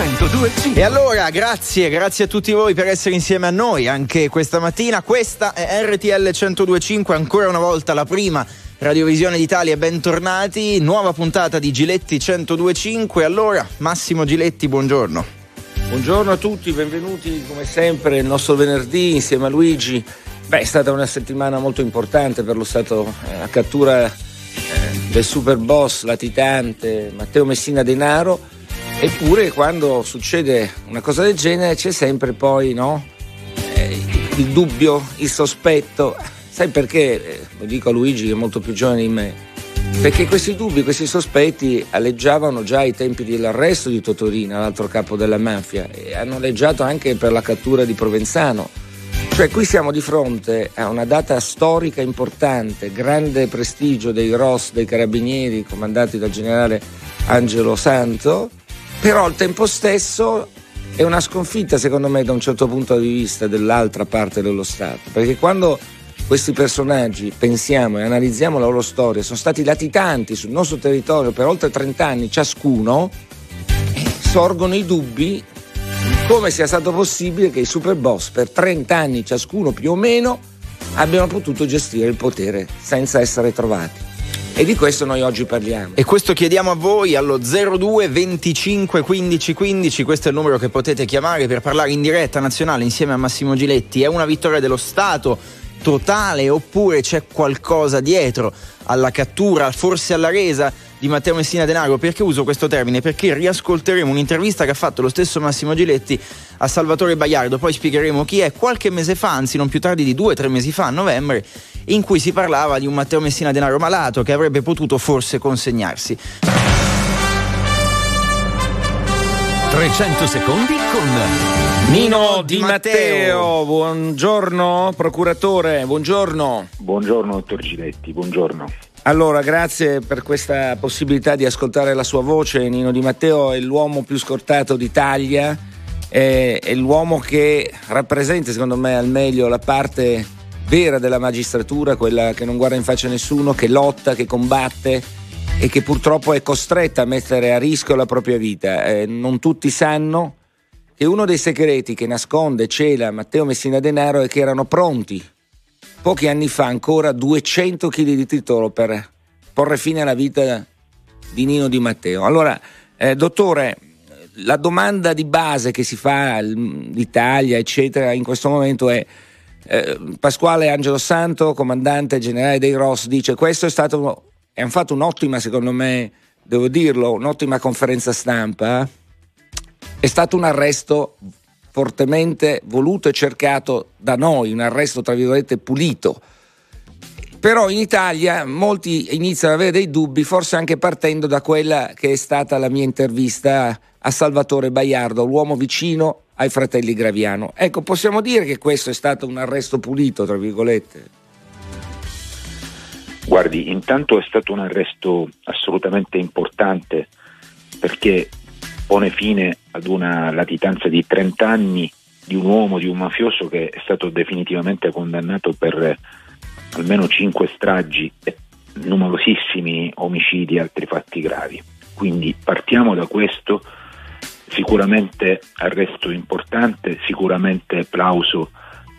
1025. E allora, grazie, grazie a tutti voi per essere insieme a noi anche questa mattina. Questa è RTL 1025, ancora una volta la prima Radiovisione d'Italia, bentornati. Nuova puntata di Giletti 1025. Allora, Massimo Giletti, buongiorno. Buongiorno a tutti, benvenuti come sempre il nostro venerdì insieme a Luigi. Beh, è stata una settimana molto importante per lo Stato eh, a cattura eh, del super boss latitante Matteo Messina Denaro. Eppure quando succede una cosa del genere c'è sempre poi no? eh, il dubbio, il sospetto. Sai perché? Eh, lo dico a Luigi che è molto più giovane di me. Perché questi dubbi, questi sospetti alleggiavano già ai tempi dell'arresto di Totorina, l'altro capo della mafia, e hanno alleggiato anche per la cattura di Provenzano. Cioè qui siamo di fronte a una data storica importante, grande prestigio dei ROS, dei carabinieri comandati dal generale Angelo Santo, però al tempo stesso è una sconfitta secondo me da un certo punto di vista dell'altra parte dello Stato, perché quando questi personaggi pensiamo e analizziamo la loro storia, sono stati latitanti sul nostro territorio per oltre 30 anni ciascuno, sorgono i dubbi come sia stato possibile che i super boss per 30 anni ciascuno più o meno abbiano potuto gestire il potere senza essere trovati. E di questo noi oggi parliamo. E questo chiediamo a voi allo 02 25 15 15, questo è il numero che potete chiamare per parlare in diretta nazionale insieme a Massimo Giletti. È una vittoria dello Stato totale oppure c'è qualcosa dietro alla cattura, forse alla resa di Matteo Messina Denaro? Perché uso questo termine? Perché riascolteremo un'intervista che ha fatto lo stesso Massimo Giletti a Salvatore Baiardo, poi spiegheremo chi è, qualche mese fa, anzi non più tardi di due o tre mesi fa, a novembre, in cui si parlava di un Matteo Messina Denaro malato che avrebbe potuto forse consegnarsi. 300 secondi con Nino Di Matteo. Buongiorno procuratore, buongiorno. Buongiorno dottor Giletti, buongiorno. Allora, grazie per questa possibilità di ascoltare la sua voce. Nino Di Matteo è l'uomo più scortato d'Italia, è, è l'uomo che rappresenta, secondo me, al meglio la parte vera della magistratura, quella che non guarda in faccia a nessuno, che lotta, che combatte e che purtroppo è costretta a mettere a rischio la propria vita. Eh, non tutti sanno che uno dei segreti che nasconde cela Matteo Messina Denaro è che erano pronti pochi anni fa ancora 200 kg di titolo per porre fine alla vita di Nino Di Matteo. Allora, eh, dottore, la domanda di base che si fa l'Italia, eccetera, in questo momento è eh, Pasquale Angelo Santo, comandante generale dei Ross, dice questo è stato hanno fatto un'ottima, secondo me, devo dirlo, un'ottima conferenza stampa. È stato un arresto fortemente voluto e cercato da noi, un arresto tra virgolette pulito. Però in Italia molti iniziano ad avere dei dubbi, forse anche partendo da quella che è stata la mia intervista a Salvatore Baiardo, l'uomo vicino ai fratelli Graviano. Ecco, possiamo dire che questo è stato un arresto pulito, tra virgolette? Guardi, intanto è stato un arresto assolutamente importante perché pone fine ad una latitanza di 30 anni di un uomo, di un mafioso che è stato definitivamente condannato per almeno 5 stragi e numerosissimi omicidi e altri fatti gravi. Quindi partiamo da questo, sicuramente arresto importante, sicuramente plauso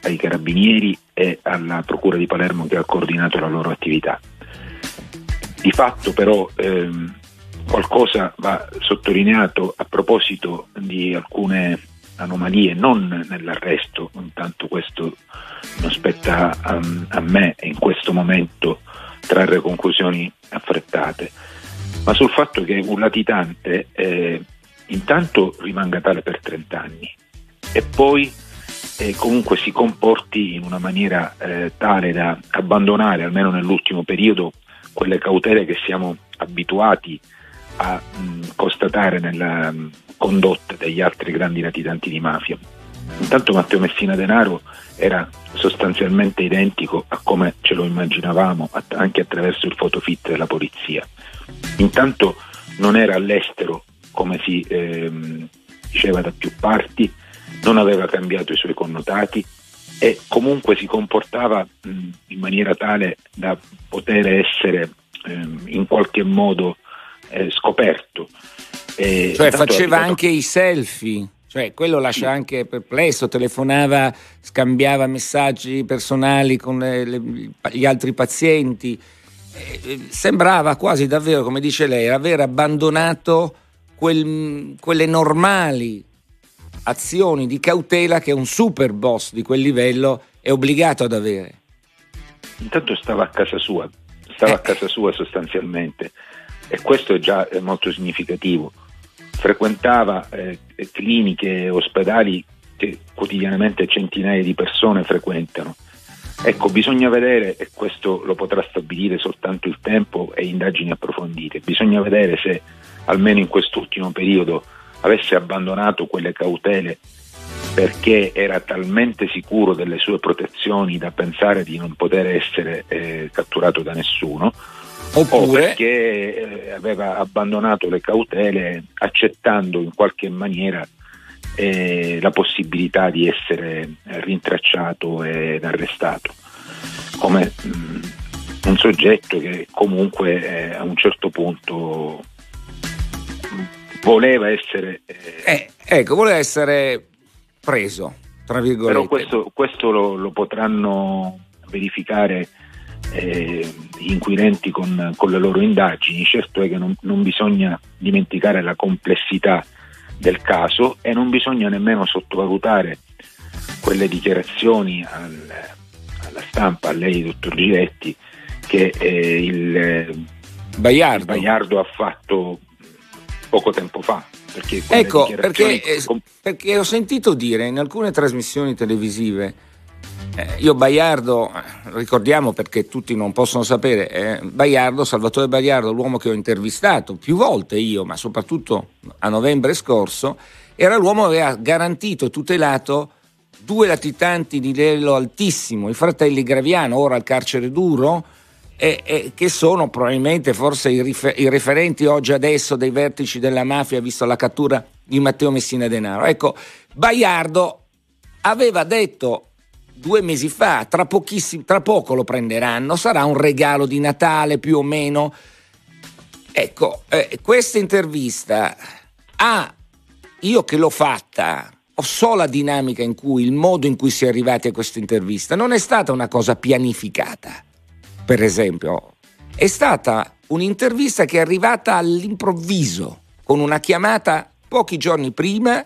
ai carabinieri e alla Procura di Palermo che ha coordinato la loro attività. Di fatto però ehm, qualcosa va sottolineato a proposito di alcune anomalie, non nell'arresto, intanto questo non spetta a, a me in questo momento trarre conclusioni affrettate, ma sul fatto che un latitante eh, intanto rimanga tale per 30 anni e poi eh, comunque si comporti in una maniera eh, tale da abbandonare, almeno nell'ultimo periodo, quelle cautele che siamo abituati a mh, constatare nella mh, condotta degli altri grandi latitanti di mafia. Intanto Matteo Messina Denaro era sostanzialmente identico a come ce lo immaginavamo anche attraverso il fotofit della polizia. Intanto non era all'estero come si ehm, diceva da più parti, non aveva cambiato i suoi connotati e comunque si comportava mh, in maniera tale da poter essere ehm, in qualche modo eh, scoperto. E cioè faceva anche i selfie. Cioè, quello lascia anche perplesso, telefonava, scambiava messaggi personali con le, le, gli altri pazienti. Eh, sembrava quasi davvero, come dice lei, aver abbandonato quel, quelle normali azioni di cautela che un super boss di quel livello è obbligato ad avere. Intanto stava a casa sua, stava eh. a casa sua sostanzialmente e questo è già molto significativo frequentava eh, cliniche ospedali che quotidianamente centinaia di persone frequentano. Ecco, bisogna vedere, e questo lo potrà stabilire soltanto il tempo e indagini approfondite, bisogna vedere se almeno in quest'ultimo periodo avesse abbandonato quelle cautele perché era talmente sicuro delle sue protezioni da pensare di non poter essere eh, catturato da nessuno, Oppure... o perché eh, aveva abbandonato le cautele accettando in qualche maniera eh, la possibilità di essere rintracciato ed arrestato. Come mh, mm, un soggetto che comunque eh, a un certo punto voleva essere eh, eh, ecco voleva essere preso tra virgolette. però questo, questo lo, lo potranno verificare eh, inquirenti con, con, le loro indagini. Certo è che non, non, bisogna dimenticare la complessità del caso e non bisogna nemmeno sottovalutare quelle dichiarazioni al, alla stampa, a lei, dottor Giletti, che eh, il, Baiardo. il Baiardo ha fatto poco tempo fa. Perché ecco, perché, eh, perché ho sentito dire in alcune trasmissioni televisive eh, io Baiardo, ricordiamo perché tutti non possono sapere, eh, Baiardo, Salvatore Baiardo, l'uomo che ho intervistato più volte io, ma soprattutto a novembre scorso, era l'uomo che aveva garantito e tutelato due latitanti di livello altissimo, i fratelli Graviano, ora al carcere duro, e, e che sono probabilmente forse i, rifer- i, referenti oggi adesso dei vertici della mafia, visto la cattura di Matteo Messina Denaro. Ecco, Baiardo aveva detto due mesi fa, tra, tra poco lo prenderanno, sarà un regalo di Natale più o meno. Ecco, eh, questa intervista ha, io che l'ho fatta, so la dinamica in cui, il modo in cui si è arrivati a questa intervista, non è stata una cosa pianificata, per esempio, è stata un'intervista che è arrivata all'improvviso, con una chiamata pochi giorni prima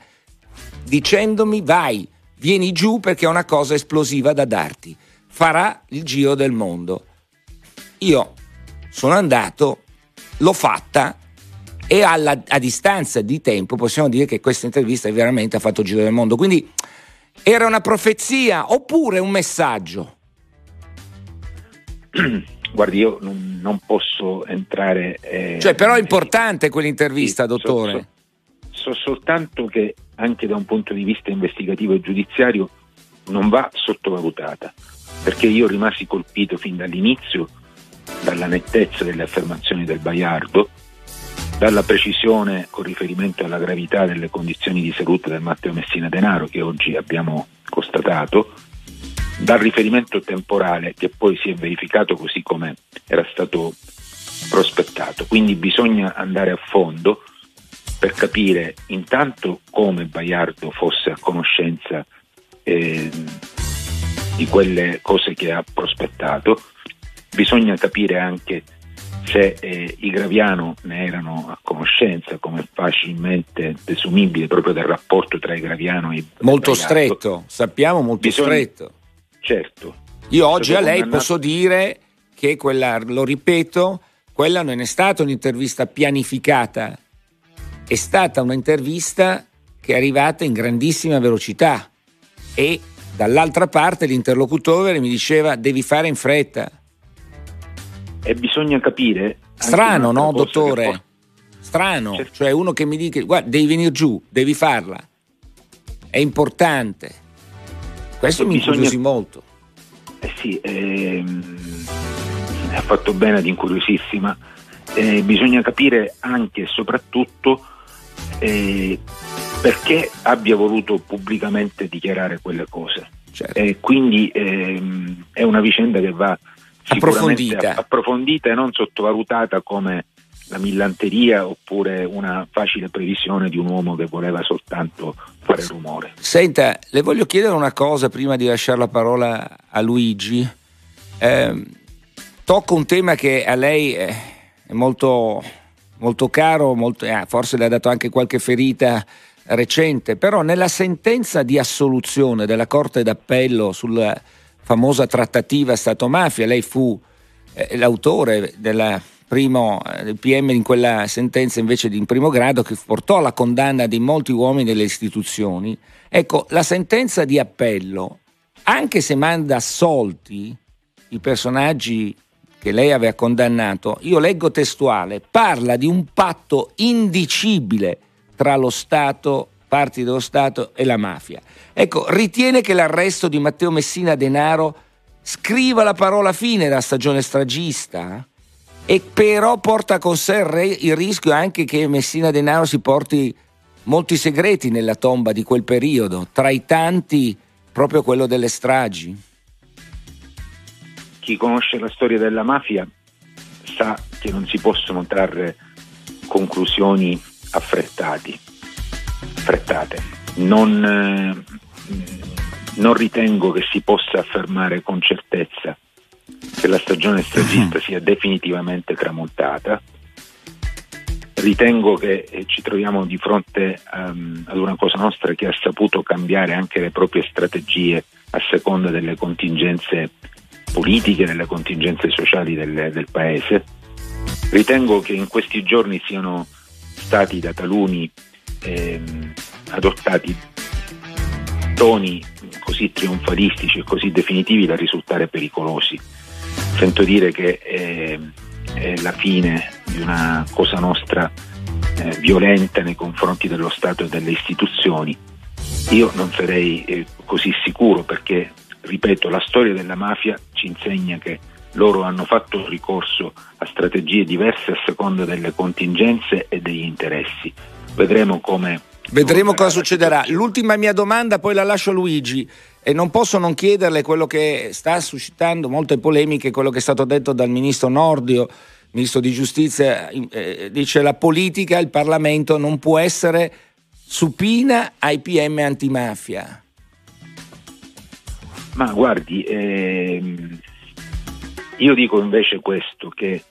dicendomi vai, vieni giù perché ho una cosa esplosiva da darti, farà il giro del mondo. Io sono andato, l'ho fatta e alla, a distanza di tempo possiamo dire che questa intervista veramente ha fatto il giro del mondo. Quindi era una profezia oppure un messaggio? Guardi, io non, non posso entrare. Eh, cioè, però è importante quell'intervista, sì, dottore. So, so, so soltanto che anche da un punto di vista investigativo e giudiziario non va sottovalutata, perché io rimasi colpito fin dall'inizio dalla nettezza delle affermazioni del Baiardo, dalla precisione con riferimento alla gravità delle condizioni di salute del Matteo Messina Denaro che oggi abbiamo constatato, dal riferimento temporale che poi si è verificato così come era stato prospettato. Quindi bisogna andare a fondo per capire intanto come Baiardo fosse a conoscenza eh, di quelle cose che ha prospettato, bisogna capire anche se eh, i Graviano ne erano a conoscenza, come è facilmente desumibile proprio dal rapporto tra i Graviano e Molto Baiardo. stretto, sappiamo molto bisogna, stretto. Certo. Io oggi a lei posso dire che quella, lo ripeto, quella non è stata un'intervista pianificata, è stata un'intervista che è arrivata in grandissima velocità e dall'altra parte l'interlocutore mi diceva devi fare in fretta. E bisogna capire... Strano, no, dottore? Può... Strano, certo. cioè uno che mi dice guarda, devi venire giù, devi farla. È importante. Questo e mi bisogna... incuriosì molto. Eh sì, ehm, ha fatto bene ad incuriosissima. Eh, bisogna capire anche e soprattutto eh, perché abbia voluto pubblicamente dichiarare quelle cose. Certo. Eh, quindi ehm, è una vicenda che va approfondita. approfondita e non sottovalutata come la millanteria oppure una facile previsione di un uomo che voleva soltanto fare rumore. Senta, le voglio chiedere una cosa prima di lasciare la parola a Luigi. Eh, tocco un tema che a lei è molto, molto caro, molto, eh, forse le ha dato anche qualche ferita recente, però nella sentenza di assoluzione della Corte d'Appello sulla famosa trattativa Stato-mafia, lei fu eh, l'autore eh, del PM in quella sentenza invece di in primo grado che portò alla condanna di molti uomini delle istituzioni. Ecco, la sentenza di appello, anche se manda assolti i personaggi che lei aveva condannato, io leggo testuale, parla di un patto indicibile tra lo Stato, parti dello Stato e la mafia. Ecco, ritiene che l'arresto di Matteo Messina Denaro scriva la parola fine della stagione stragista? e però porta con sé il rischio anche che Messina Denaro si porti molti segreti nella tomba di quel periodo, tra i tanti proprio quello delle stragi. Chi conosce la storia della mafia sa che non si possono trarre conclusioni affrettate. Non, eh, non ritengo che si possa affermare con certezza che la stagione stagista sia definitivamente tramontata. Ritengo che eh, ci troviamo di fronte um, ad una cosa nostra che ha saputo cambiare anche le proprie strategie a seconda delle contingenze politiche, delle contingenze sociali del, del Paese. Ritengo che in questi giorni siano stati da taluni ehm, adottati toni così trionfalistici e così definitivi da risultare pericolosi sento dire che è, è la fine di una cosa nostra eh, violenta nei confronti dello Stato e delle istituzioni. Io non sarei eh, così sicuro perché, ripeto, la storia della mafia ci insegna che loro hanno fatto ricorso a strategie diverse a seconda delle contingenze e degli interessi. Vedremo come Vedremo cosa succederà. L'ultima mia domanda, poi la lascio a Luigi. E non posso non chiederle quello che sta suscitando molte polemiche, quello che è stato detto dal ministro Nordio, ministro di giustizia, eh, dice la politica, il Parlamento non può essere supina ai PM antimafia. Ma guardi, ehm, io dico invece questo, che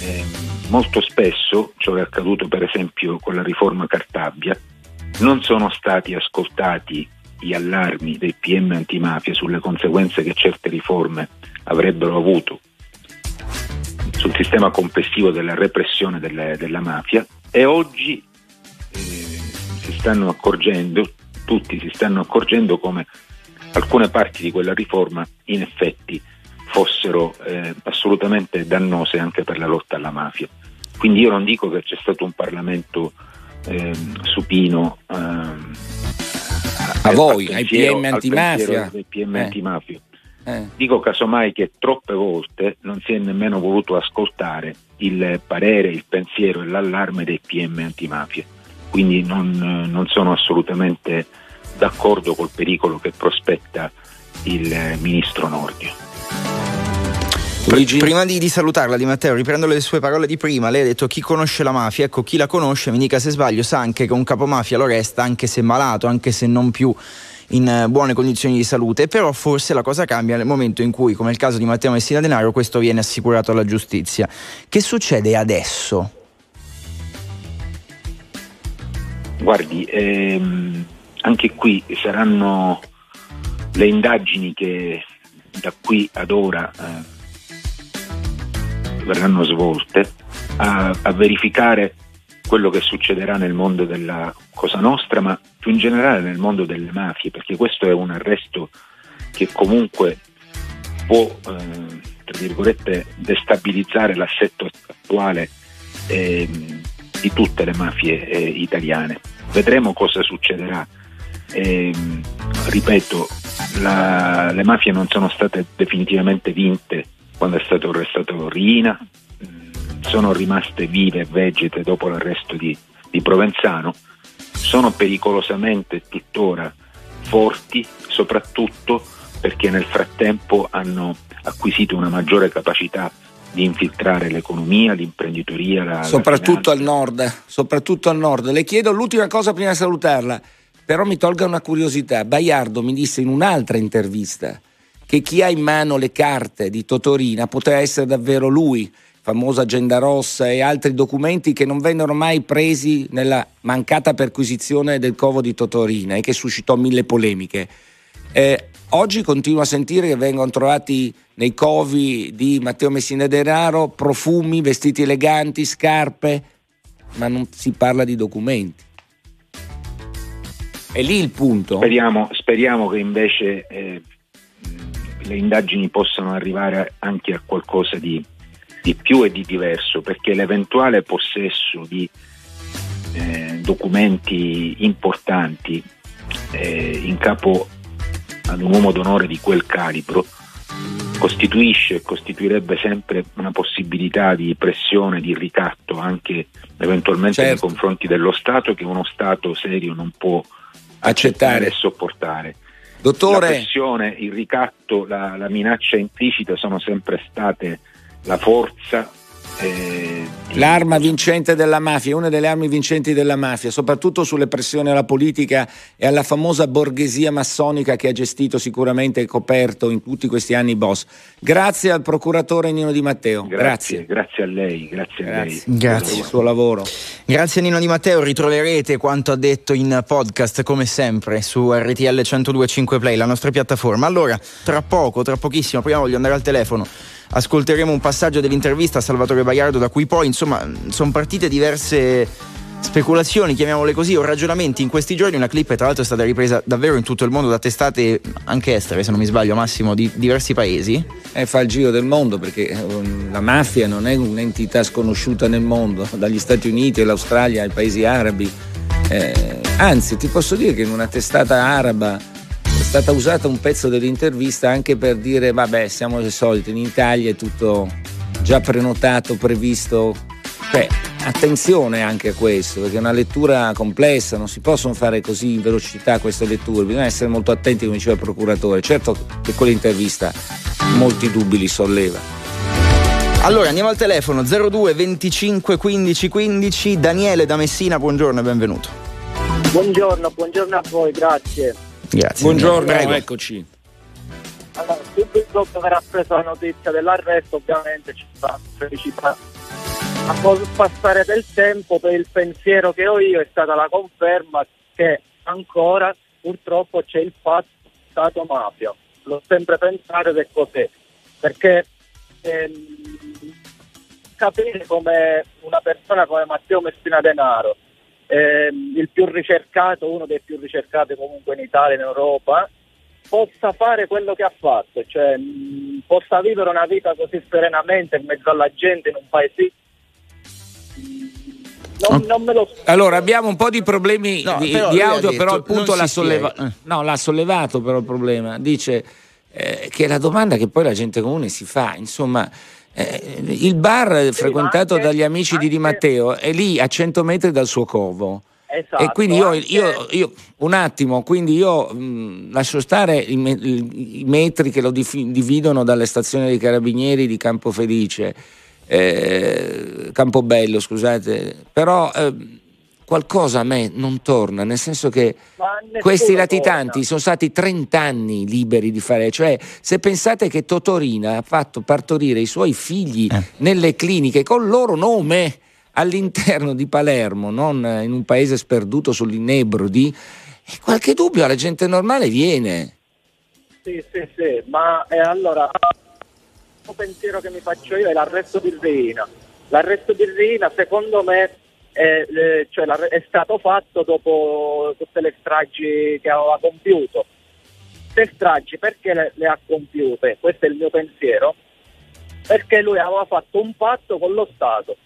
ehm, molto spesso, ciò è accaduto per esempio con la riforma Cartabia, non sono stati ascoltati gli allarmi dei PM antimafia sulle conseguenze che certe riforme avrebbero avuto sul sistema complessivo della repressione delle, della mafia. E oggi eh, si stanno accorgendo, tutti si stanno accorgendo come alcune parti di quella riforma in effetti fossero eh, assolutamente dannose anche per la lotta alla mafia. Quindi io non dico che c'è stato un Parlamento eh, supino ehm, a voi, ai PM antimafia. PM eh. antimafia. Eh. Dico casomai che troppe volte non si è nemmeno voluto ascoltare il parere, il pensiero e l'allarme dei PM antimafia. Quindi non, non sono assolutamente d'accordo col pericolo che prospetta il ministro Nordio. Luigi. Prima di, di, salutarla Di Matteo, riprendo le sue parole di prima, lei ha detto chi conosce la mafia, ecco chi la conosce, mi dica se sbaglio, sa anche che un capomafia lo resta anche se malato, anche se non più in eh, buone condizioni di salute, però forse la cosa cambia nel momento in cui, come il caso di Matteo Messina Denaro, questo viene assicurato alla giustizia. Che succede adesso? Guardi, ehm, anche qui saranno le indagini che da qui ad ora eh, verranno svolte a, a verificare quello che succederà nel mondo della Cosa Nostra, ma più in generale nel mondo delle mafie, perché questo è un arresto che comunque può, eh, tra virgolette, destabilizzare l'assetto attuale eh, di tutte le mafie eh, italiane. Vedremo cosa succederà. Eh, ripeto, la, le mafie non sono state definitivamente vinte quando è stato arrestato Rina, mm, sono rimaste vive e vegete dopo l'arresto di, di Provenzano, sono pericolosamente tuttora forti, soprattutto perché nel frattempo hanno acquisito una maggiore capacità di infiltrare l'economia, l'imprenditoria. La, soprattutto la al nord, soprattutto al nord. Le chiedo l'ultima cosa prima di salutarla, però mi tolga una curiosità. Baiardo mi disse in un'altra intervista che chi ha in mano le carte di Totorina poteva essere davvero lui, famosa agenda rossa e altri documenti che non vennero mai presi nella mancata perquisizione del covo di Totorina e che suscitò mille polemiche. Eh, oggi continuo a sentire che vengono trovati nei covi di Matteo Messina Denaro profumi, vestiti eleganti, scarpe, ma non si parla di documenti. È lì il punto. Speriamo, speriamo che invece eh, le indagini possano arrivare anche a qualcosa di, di più e di diverso, perché l'eventuale possesso di eh, documenti importanti eh, in capo ad un uomo d'onore di quel calibro costituisce e costituirebbe sempre una possibilità di pressione, di ricatto anche eventualmente certo. nei confronti dello Stato che uno Stato serio non può accettare, e sopportare. Dottore... La pressione, il ricatto, la, la minaccia implicita sono sempre state la forza eh, L'arma vincente della mafia, una delle armi vincenti della mafia, soprattutto sulle pressioni alla politica e alla famosa borghesia massonica che ha gestito sicuramente e coperto in tutti questi anni boss. Grazie al procuratore Nino Di Matteo. Grazie, grazie, grazie a lei, grazie, grazie a lei. Grazie per il suo lavoro. Grazie a Nino Di Matteo, ritroverete quanto ha detto in podcast come sempre su RTL 1025 Play, la nostra piattaforma. Allora, tra poco, tra pochissimo, prima voglio andare al telefono ascolteremo un passaggio dell'intervista a Salvatore Baiardo da cui poi insomma sono partite diverse speculazioni, chiamiamole così, o ragionamenti in questi giorni. Una clip, tra l'altro, è stata ripresa davvero in tutto il mondo da testate anche estere, se non mi sbaglio, massimo di diversi paesi. E fa il giro del mondo perché um, la mafia non è un'entità sconosciuta nel mondo, dagli Stati Uniti all'Australia ai paesi arabi. Eh, anzi, ti posso dire che in una testata araba stata usata un pezzo dell'intervista anche per dire vabbè siamo le solite, in Italia è tutto già prenotato, previsto. Beh, attenzione anche a questo, perché è una lettura complessa, non si possono fare così in velocità queste letture, bisogna essere molto attenti come diceva il procuratore. Certo che quell'intervista molti dubbi li solleva. Allora andiamo al telefono 02 25 15 15 Daniele da Messina, buongiorno e benvenuto. Buongiorno, buongiorno a voi, grazie. Grazie. Buongiorno, Prego. eccoci. Allora, subito dopo aver appreso la notizia dell'arresto, ovviamente ci fa felicità. A passare del tempo, per il pensiero che ho io, è stata la conferma che ancora purtroppo c'è il fatto Stato-mafia. L'ho sempre pensato ed è così. Perché ehm, capire come una persona come Matteo Messina Denaro eh, il più ricercato, uno dei più ricercati comunque in Italia, in Europa, possa fare quello che ha fatto, cioè mh, possa vivere una vita così serenamente in mezzo alla gente in un paese. Non, non me lo allora abbiamo un po' di problemi no, di, di audio, detto, però il punto l'ha, solleva- eh. no, l'ha, sollevato però il problema. Dice eh, che è la domanda che poi la gente comune si fa, insomma, eh, il bar sì, frequentato anche, dagli amici anche, di Di Matteo è lì a 100 metri dal suo covo. Esatto, e quindi io, io, io, un attimo, quindi io mh, lascio stare i, i, metri che lo dividono dalle stazioni dei carabinieri di Campofelice, eh, Campobello, scusate, però eh, qualcosa a me non torna, nel senso che questi latitanti torna. sono stati 30 anni liberi di fare, cioè se pensate che Totorina ha fatto partorire i suoi figli eh. nelle cliniche con il loro nome all'interno di Palermo, non in un paese sperduto sull'Inebrodi, qualche dubbio alla gente normale viene. Sì, sì, sì, ma eh, allora il pensiero che mi faccio io è l'arresto di Reina. L'arresto di Reina secondo me è, eh, cioè, è stato fatto dopo tutte le stragi che aveva compiuto. Le stragi perché le, le ha compiute? Questo è il mio pensiero. Perché lui aveva fatto un patto con lo Stato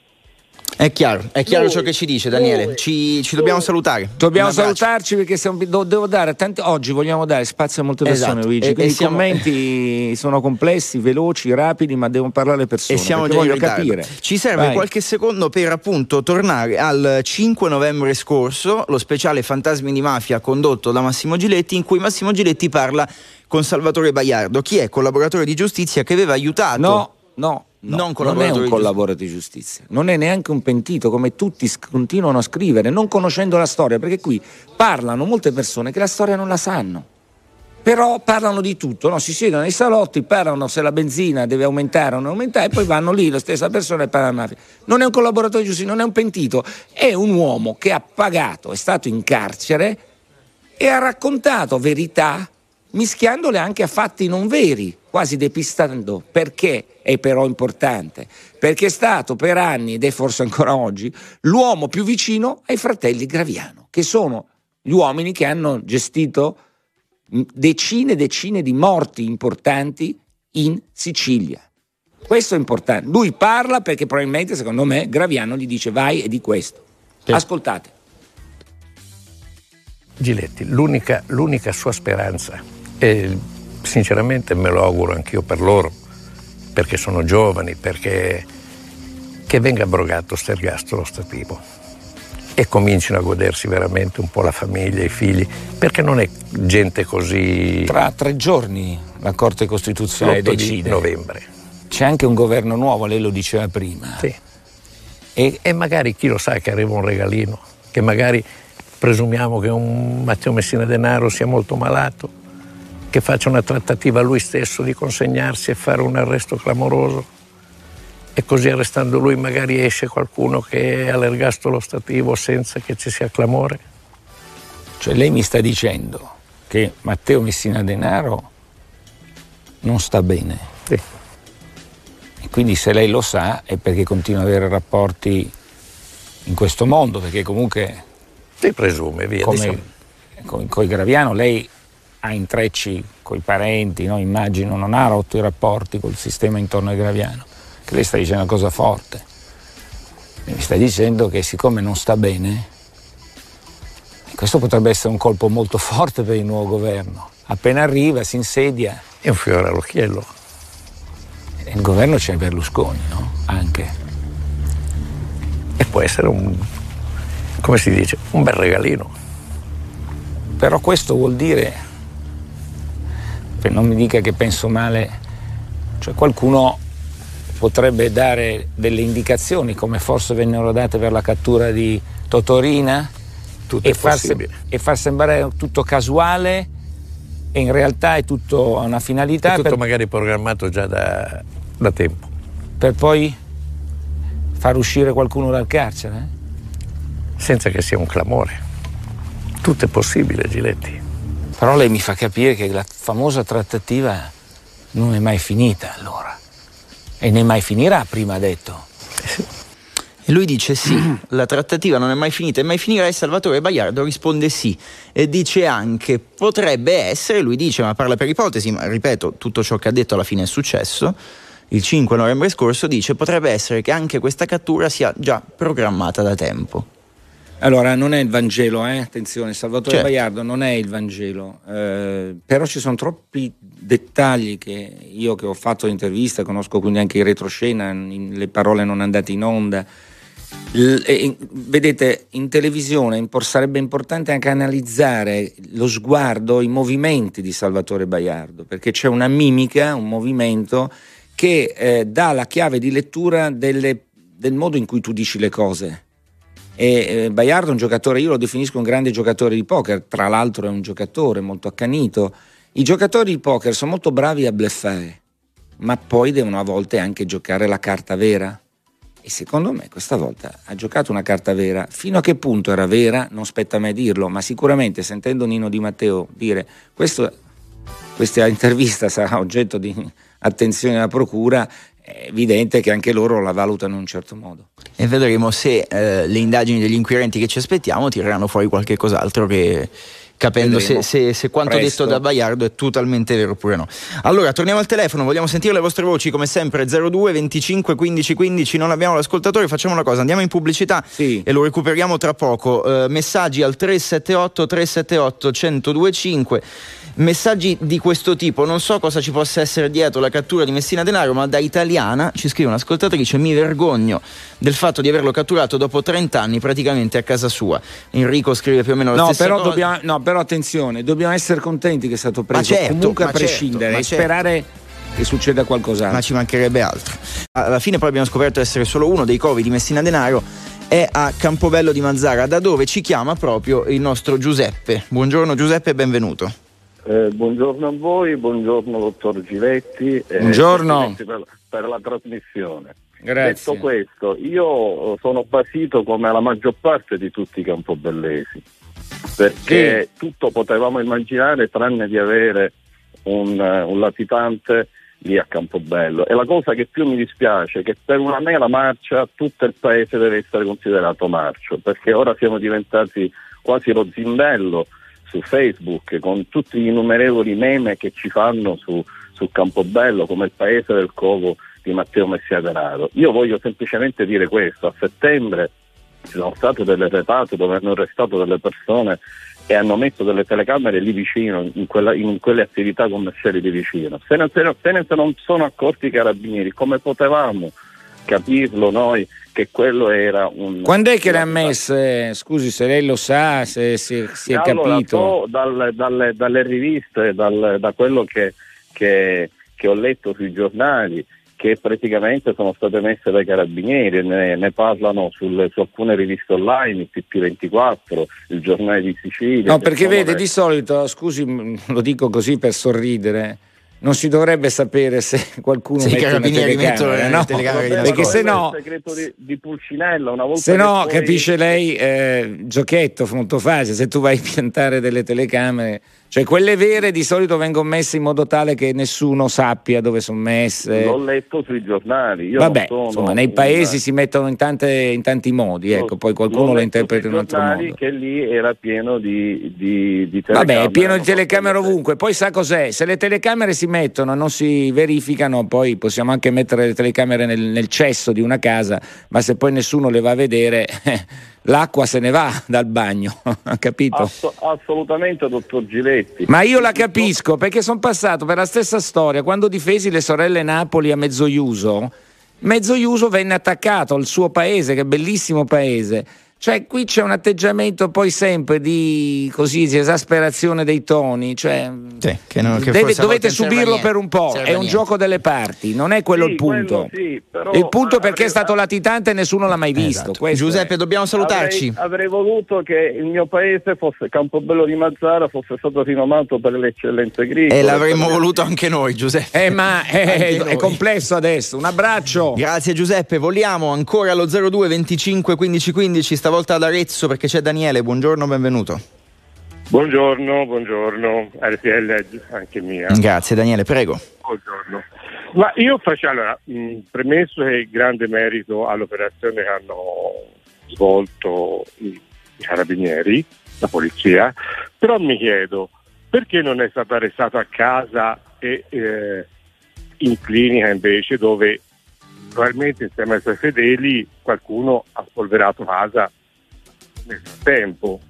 è chiaro, è chiaro lui, ciò che ci dice Daniele. Lui, ci, ci dobbiamo salutare. Dobbiamo salutarci perché siamo, devo dare tanti, oggi vogliamo dare spazio a molte persone, esatto. Luigi. E, e siamo... I commenti sono complessi, veloci, rapidi, ma devono parlare le persone. E siamo già in capire. Ci serve Vai. qualche secondo per appunto tornare al 5 novembre scorso, lo speciale Fantasmi di Mafia condotto da Massimo Giletti, in cui Massimo Giletti parla con Salvatore Baiardo, chi è collaboratore di giustizia che aveva aiutato. No, no No, non, non è un collaboratore di giustizia, non è neanche un pentito come tutti continuano a scrivere, non conoscendo la storia, perché qui parlano molte persone che la storia non la sanno. Però parlano di tutto, no? si siedono nei salotti, parlano se la benzina deve aumentare o non aumentare e poi vanno lì, la stessa persona e parla mafia. Non è un collaboratore di giustizia, non è un pentito, è un uomo che ha pagato, è stato in carcere e ha raccontato verità mischiandole anche a fatti non veri, quasi depistando. Perché è però importante? Perché è stato per anni, ed è forse ancora oggi, l'uomo più vicino ai fratelli Graviano, che sono gli uomini che hanno gestito decine e decine di morti importanti in Sicilia. Questo è importante. Lui parla perché probabilmente, secondo me, Graviano gli dice vai e di questo. Sì. Ascoltate. Giletti, l'unica, l'unica sua speranza e sinceramente me lo auguro anch'io per loro, perché sono giovani, perché che venga abrogato questo ergastolo stativo e comincino a godersi veramente un po' la famiglia, i figli, perché non è gente così... Tra tre giorni la Corte Costituzionale decide. Di novembre. C'è anche un governo nuovo, lei lo diceva prima. Sì. E, e magari chi lo sa che arriva un regalino, che magari presumiamo che un Matteo Messina Denaro sia molto malato, che faccia una trattativa lui stesso di consegnarsi e fare un arresto clamoroso e così arrestando lui magari esce qualcuno che è all'ergastolo stativo senza che ci sia clamore. Cioè lei mi sta dicendo che Matteo Messina Denaro non sta bene. Sì. E quindi se lei lo sa è perché continua ad avere rapporti in questo mondo, perché comunque... Si presume, via. Come diciamo. con, con Graviano lei ha intrecci con i parenti, no? immagino non ha rotto i rapporti col sistema intorno a Graviano, che lei sta dicendo una cosa forte. Mi sta dicendo che siccome non sta bene, questo potrebbe essere un colpo molto forte per il nuovo governo. Appena arriva, si insedia. È un fiore all'occhiello. Il governo c'è Berlusconi, no? Anche. E può essere un, come si dice, un bel regalino. Però questo vuol dire non mi dica che penso male, cioè qualcuno potrebbe dare delle indicazioni come forse vennero date per la cattura di Totorina tutto e, far, e far sembrare tutto casuale e in realtà è tutto a una finalità. È tutto per, magari programmato già da, da, tempo. Per poi far uscire qualcuno dal carcere? Senza che sia un clamore. Tutto è possibile, Giletti. Però lei mi fa capire che la famosa trattativa non è mai finita allora. E né mai finirà, prima ha detto. E lui dice sì, la trattativa non è mai finita e mai finirà e Salvatore Baiardo risponde sì e dice anche potrebbe essere, lui dice ma parla per ipotesi, ma ripeto tutto ciò che ha detto alla fine è successo, il 5 novembre scorso dice potrebbe essere che anche questa cattura sia già programmata da tempo. Allora, non è il Vangelo, eh? attenzione, Salvatore certo. Baiardo non è il Vangelo, eh, però ci sono troppi dettagli che io che ho fatto l'intervista, conosco quindi anche in retroscena, in, le parole non andate in onda. L, eh, vedete, in televisione sarebbe importante anche analizzare lo sguardo, i movimenti di Salvatore Baiardo, perché c'è una mimica, un movimento che eh, dà la chiave di lettura delle, del modo in cui tu dici le cose e eh, Baiardo è un giocatore, io lo definisco un grande giocatore di poker, tra l'altro è un giocatore molto accanito. I giocatori di poker sono molto bravi a bleffare, ma poi devono a volte anche giocare la carta vera. E secondo me questa volta ha giocato una carta vera. Fino a che punto era vera non spetta a me dirlo, ma sicuramente sentendo Nino Di Matteo dire questo, questa intervista sarà oggetto di attenzione alla procura, è evidente che anche loro la valutano in un certo modo. E vedremo se eh, le indagini degli inquirenti che ci aspettiamo tireranno fuori qualche cos'altro che capendo se, se, se, quanto Presto. detto da Baiardo è totalmente vero oppure no. Allora, torniamo al telefono, vogliamo sentire le vostre voci come sempre 02 25 15 15, non abbiamo l'ascoltatore, facciamo una cosa, andiamo in pubblicità sì. e lo recuperiamo tra poco. Uh, messaggi al 378 378 1025 messaggi di questo tipo. Non so cosa ci possa essere dietro la cattura di Messina Denaro, ma da italiana ci scrive un'ascoltatrice: Mi vergogno del fatto di averlo catturato dopo 30 anni praticamente a casa sua. Enrico scrive più o meno la no, stessa però cosa. Dobbiamo, no, però attenzione, dobbiamo essere contenti che è stato preso certo, comunque a certo, prescindere certo, e sperare che succeda qualcos'altro. Ma ci mancherebbe altro. Alla fine poi abbiamo scoperto essere solo uno dei covi di Messina Denaro è a Campobello di Mazzara, da dove ci chiama proprio il nostro Giuseppe. Buongiorno Giuseppe e benvenuto. Eh, buongiorno a voi, buongiorno dottor Giletti. Eh, buongiorno. Per, per, la trasmissione. Grazie. Detto questo, io sono basito come la maggior parte di tutti i campobellesi, perché sì. tutto potevamo immaginare tranne di avere un, un latitante lì a Campobello. E la cosa che più mi dispiace è che per una mela marcia tutto il paese deve essere considerato marcio, perché ora siamo diventati quasi lo zimbello su Facebook con tutti gli innumerevoli meme che ci fanno su, su Campobello come il paese del covo di Matteo Messia Denaro. Io voglio semplicemente dire questo, a settembre ci sono state delle retate dove hanno arrestato delle persone e hanno messo delle telecamere lì vicino, in, quella, in quelle attività commerciali lì vicino. Se non, se, non, se non sono accorti i carabinieri, come potevamo capirlo noi che quello era un... Quando è che le ha messe? Scusi se lei lo sa, se, se si è allora, capito. So, dal, dalle, dalle, riviste, dal, da quello che, che, che ho letto sui giornali, che praticamente sono state messe dai carabinieri, ne, ne parlano sulle, su alcune riviste online, il TP24, il giornale di Sicilia. No, perché vede, di solito, scusi, lo dico così per sorridere, non si dovrebbe sapere se qualcuno se mette una telecamera, no? telecamere perché se no il segreto di, di Pulcinella una volta se no poi... capisce lei eh, giochetto molto facile se tu vai a piantare delle telecamere cioè quelle vere di solito vengono messe in modo tale che nessuno sappia dove sono messe. L'ho letto sui giornali. Io Vabbè, insomma, nei paesi una... si mettono in, tante, in, tanti modi, ecco, poi qualcuno lo interpreta in un altro modo. che lì era pieno di, di, di telecamere. Vabbè, è pieno di telecamere ovunque. Poi sa cos'è? Se le telecamere si mettono e non si verificano, poi possiamo anche mettere le telecamere nel, nel cesso di una casa, ma se poi nessuno le va a vedere... l'acqua se ne va dal bagno, capito? Ass- assolutamente, dottor Giletti. Ma io la capisco perché sono passato per la stessa storia quando difesi le sorelle Napoli a Mezzoiuso. Mezzoiuso venne attaccato al suo paese, che bellissimo paese cioè, qui c'è un atteggiamento poi sempre di così, di esasperazione dei toni. Cioè, sì, che non, che deve, dovete subirlo per un po'. È un niente. gioco delle parti, non è quello sì, il punto. Sì, però, il punto perché è stato latitante e nessuno l'ha mai visto. Esatto. Giuseppe, è. dobbiamo salutarci. Avrei, avrei, voluto che il mio paese fosse Campobello di Mazzara, fosse stato rinomato per le eccellenze agricole. E l'avremmo voluto anche noi, Giuseppe. Eh, ma è, è complesso adesso. Un abbraccio. Grazie, Giuseppe. Voliamo ancora allo 02 25 15 15, stavolta ad Arezzo perché c'è Daniele, buongiorno, benvenuto. Buongiorno, buongiorno, RTL anche mia. Grazie Daniele, prego. Buongiorno. Ma io faccio, allora, mh, premesso che grande merito all'operazione che hanno svolto i carabinieri, la polizia, però mi chiedo perché non è stato arrestato a casa e eh, in clinica invece dove probabilmente insieme ai suoi fedeli qualcuno ha spolverato casa nel frattempo.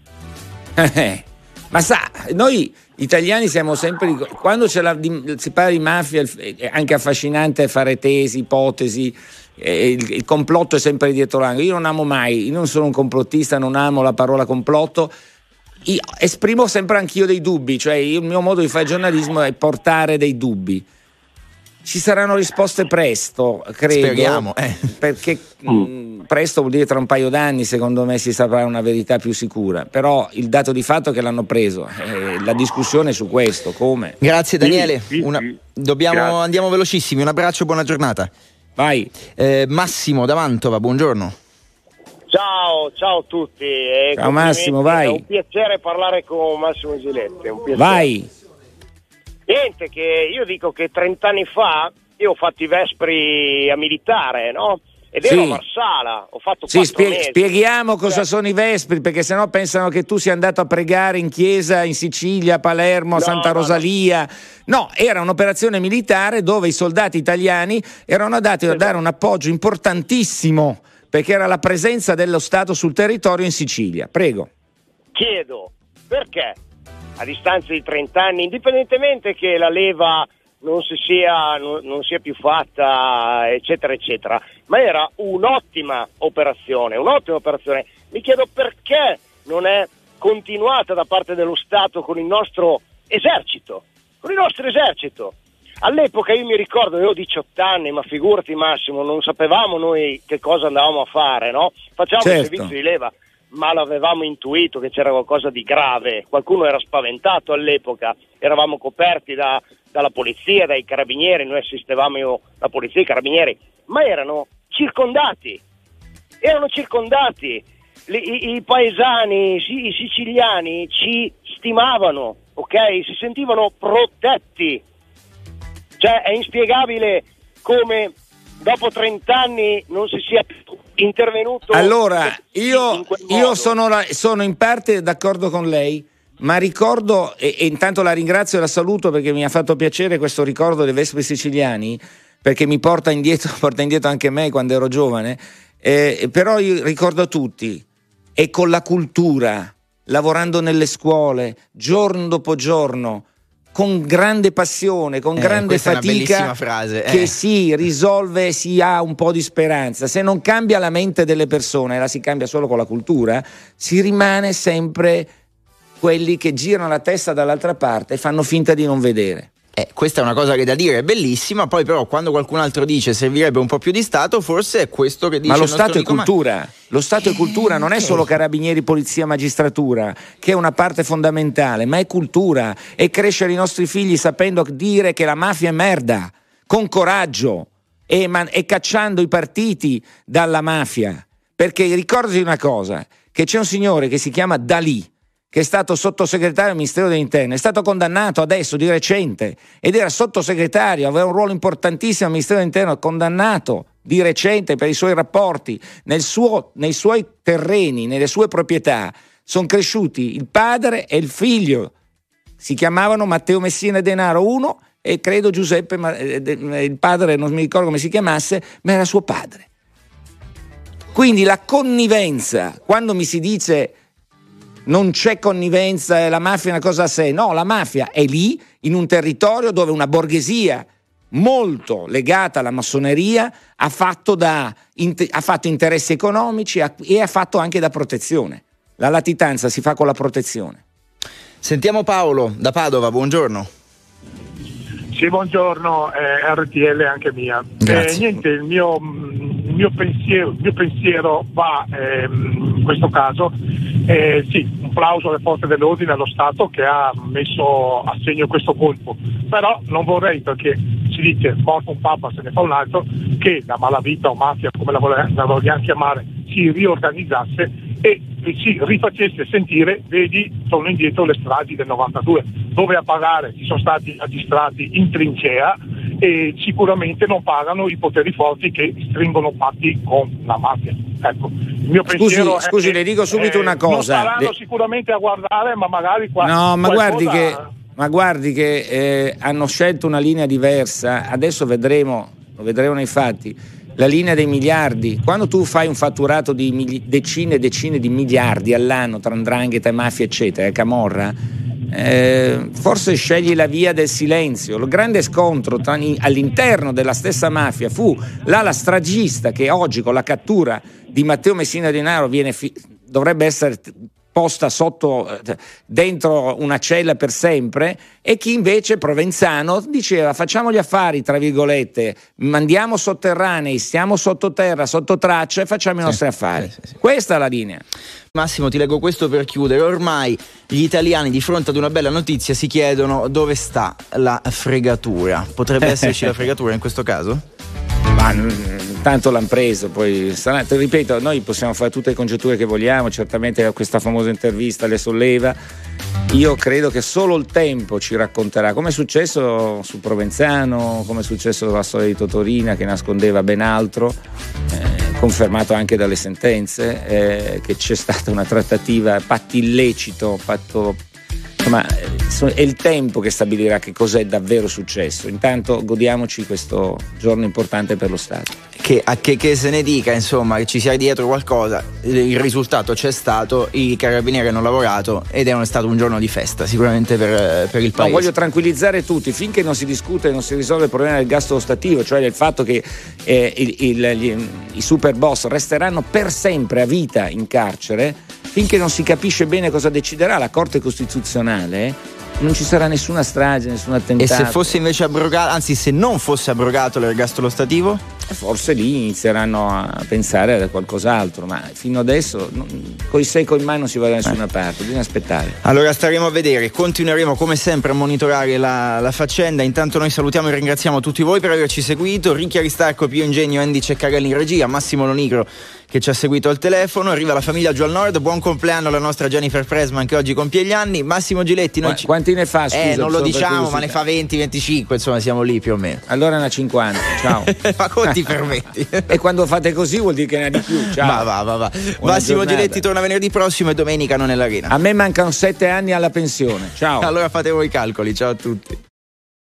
Eh, ma sa, noi italiani siamo sempre. Quando la, si parla di mafia è anche affascinante fare tesi, ipotesi. Il, il, complotto è sempre dietro l'angolo. Io non amo mai, io non sono un complottista, non amo la parola complotto. Io esprimo sempre anch'io dei dubbi, cioè il mio modo di fare giornalismo è portare dei dubbi. Ci saranno risposte presto, credo. Speriamo, eh. Perché mh, mm, presto vuol dire tra un paio d'anni, secondo me si saprà una verità più sicura. Però il dato di fatto è che l'hanno preso. Eh, la discussione è su questo, come? Grazie Daniele. Una... Dobbiamo... Grazie. Andiamo velocissimi. Un abbraccio e buona giornata. Vai. Eh, Massimo da Mantova, buongiorno. Ciao, ciao a tutti. ciao Massimo, vai. È un piacere parlare con Massimo Giletti. Vai. Niente, che io dico che 30 anni fa io ho fatto i vespri a militare, no? Ed ero a Marsala, ho fatto sì, spie- spieghiamo cosa sono i Vespri, perché sennò pensano che tu sia andato a pregare in chiesa in Sicilia, a Palermo, a no, Santa Rosalia. No, no. era un'operazione militare dove i soldati italiani erano andati a dare un appoggio importantissimo, perché era la presenza dello Stato sul territorio in Sicilia. Prego. Chiedo, perché a distanza di 30 anni, indipendentemente che la leva non si sia, non, non sia più fatta, eccetera, eccetera, ma era un'ottima operazione, un'ottima operazione. Mi chiedo perché non è continuata da parte dello Stato con il nostro esercito, con il nostro esercito. All'epoca io mi ricordo, avevo 18 anni, ma figurati Massimo, non sapevamo noi che cosa andavamo a fare, no? Facciamo Certo. il servizio di leva, ma l'avevamo intuito che c'era qualcosa di grave. Qualcuno era spaventato all'epoca, eravamo coperti da- dalla polizia, dai carabinieri, noi assistevamo la polizia e i carabinieri, ma erano circondati, erano circondati. I, i paesani, sì, i siciliani ci stimavano, ok? Si sentivano protetti. Cioè è inspiegabile come dopo 30 anni non si sia più intervenuto. Allora, io, io sono, la- sono in parte d'accordo con lei, ma ricordo, e, e intanto la ringrazio e la saluto perché mi ha fatto piacere questo ricordo dei Vespi siciliani, perché mi porta indietro, porta indietro anche me quando ero giovane, eh, però io ricordo tutti, e con la cultura, lavorando nelle scuole, giorno dopo giorno, con grande passione, con Eh, grande fatica, frase, eh. che si risolve, si ha un po' di speranza. Se non cambia la mente delle persone, la si cambia solo con la cultura, si rimane sempre quelli che girano la testa dall'altra parte e fanno finta di non vedere. Eh, questa è una cosa che da dire è bellissima, poi però quando qualcun altro dice servirebbe un po' più di Stato, forse è questo che dice Ma lo Stato è cultura, lo Stato è cultura, non è solo carabinieri, polizia, magistratura, che è una parte fondamentale, ma è cultura, è crescere i nostri figli sapendo dire che la mafia è merda, con coraggio e, man- e cacciando i partiti dalla mafia. Perché ricordati una cosa, che c'è un signore che si chiama Dalì, che è stato sottosegretario al Ministero dell'Interno, è stato condannato adesso di recente ed era sottosegretario, aveva un ruolo importantissimo al Ministero dell'Interno, condannato di recente per i suoi rapporti suo- nei suoi terreni, nelle sue proprietà. Sono cresciuti il padre e il figlio, si chiamavano Matteo Messina Denaro uno e credo Giuseppe, eh, de- il padre non mi ricordo come si chiamasse, ma era suo padre. Quindi la connivenza, quando mi si dice non c'è connivenza e la mafia è una cosa a sé, no, la mafia è lì in un territorio dove una borghesia molto legata alla massoneria ha fatto, da, ha fatto interessi economici e ha fatto anche da protezione. La latitanza si fa con la protezione. Sentiamo Paolo da Padova, buongiorno. Sì, buongiorno, eh, RTL anche mia. Grazie. Eh, niente, il mio, mm, mio pensiero, il mio pensiero va ehm, in questo caso, eh, sì, un plauso alle forze dell'ordine, allo Stato che ha messo a segno questo colpo, però non vorrei perché si dice morto un papa se ne fa un altro, che la malavita o mafia, come la, vole- la vogliamo chiamare, si riorganizzasse e si rifacesse sentire, vedi, sono indietro le stragi del 92, dove a pagare ci sono stati magistrati in trincea e sicuramente non pagano i poteri forti che stringono patti con la mafia. Ecco, il mio Scusi, scusi, le dico subito eh, una Non cosa. saranno Le- sicuramente a guardare, ma magari qua. No, ma qualcosa- guardi che, ma guardi che eh, hanno scelto una linea diversa, adesso vedremo, lo vedremo nei fatti, la linea dei miliardi. Quando tu fai un fatturato di decine e decine di miliardi all'anno tra ndrangheta e mafia, eccetera, e camorra, eh, forse scegli la via del silenzio. Il grande scontro tra- all'interno della stessa mafia fu l'ala stragista che oggi con la cattura di Matteo Messina Denaro viene fi- dovrebbe essere posta sotto eh, dentro una cella per sempre e chi invece Provenzano diceva facciamo gli affari tra virgolette mandiamo sotterranei stiamo sottoterra sotto traccia e facciamo i nostri affari sì, sì, sì. questa è la linea Massimo, ti leggo questo per chiudere. Ormai gli italiani di fronte ad una bella notizia si chiedono dove sta la fregatura. Potrebbe esserci la fregatura in questo caso? ma mm, tanto l'hanno preso poi sarà- te ripeto noi possiamo fare tutte le congetture che vogliamo certamente questa famosa intervista le solleva. Io credo che solo il tempo ci racconterà come è successo su Provenzano come è successo la storia di Totorina che nascondeva ben altro eh, confermato anche dalle sentenze eh, che c'è stata una trattativa patto illecito patto Insomma, so- è il tempo che stabilirà che cos'è davvero successo. Intanto godiamoci questo giorno importante per lo Stato. Che, a che, che se ne dica, insomma, che ci sia dietro qualcosa, il risultato c'è stato, i carabinieri hanno lavorato ed è stato un giorno di festa, sicuramente per, per il No, paese. voglio tranquillizzare tutti, finché non si discute e non si risolve il problema del gasto ostativo, cioè del fatto che eh, il- il- gli- i super boss resteranno per sempre a vita in carcere, finché non si capisce bene cosa deciderà la Corte Costituzionale, non ci sarà nessuna strage, nessun attentato. E se fosse invece abrogato, anzi se non fosse abrogato l'ergastolo stativo? Forse lì inizieranno a pensare a qualcos'altro, ma fino adesso con i secco in mano non si va da nessuna eh. parte, bisogna aspettare. Allora staremo a vedere, continueremo come sempre a monitorare la, la, faccenda. Intanto noi salutiamo e ringraziamo tutti voi per averci seguito. Ricchi Aristarco, Pio Ingegno, Andy Ceccarelli in regia, Massimo Lonigro che ci ha seguito al telefono. Arriva la famiglia giù al nord. Buon compleanno alla nostra Jennifer Pressman che oggi compie gli anni. Massimo Giletti. Noi Qu- ci... Quanti ne fa? Scusa, eh, non lo diciamo, ma ne fa 20-25, insomma, siamo lì più o meno. Allora una 50, ciao. ma come ti permetti? e quando fate così vuol dire che ne ha di più. Ciao. Ma va, va, va. Massimo giornata. Giletti torna venerdì prossimo e domenica non è l'arena. A me mancano sette anni alla pensione. Ciao. allora fate voi i calcoli. Ciao a tutti.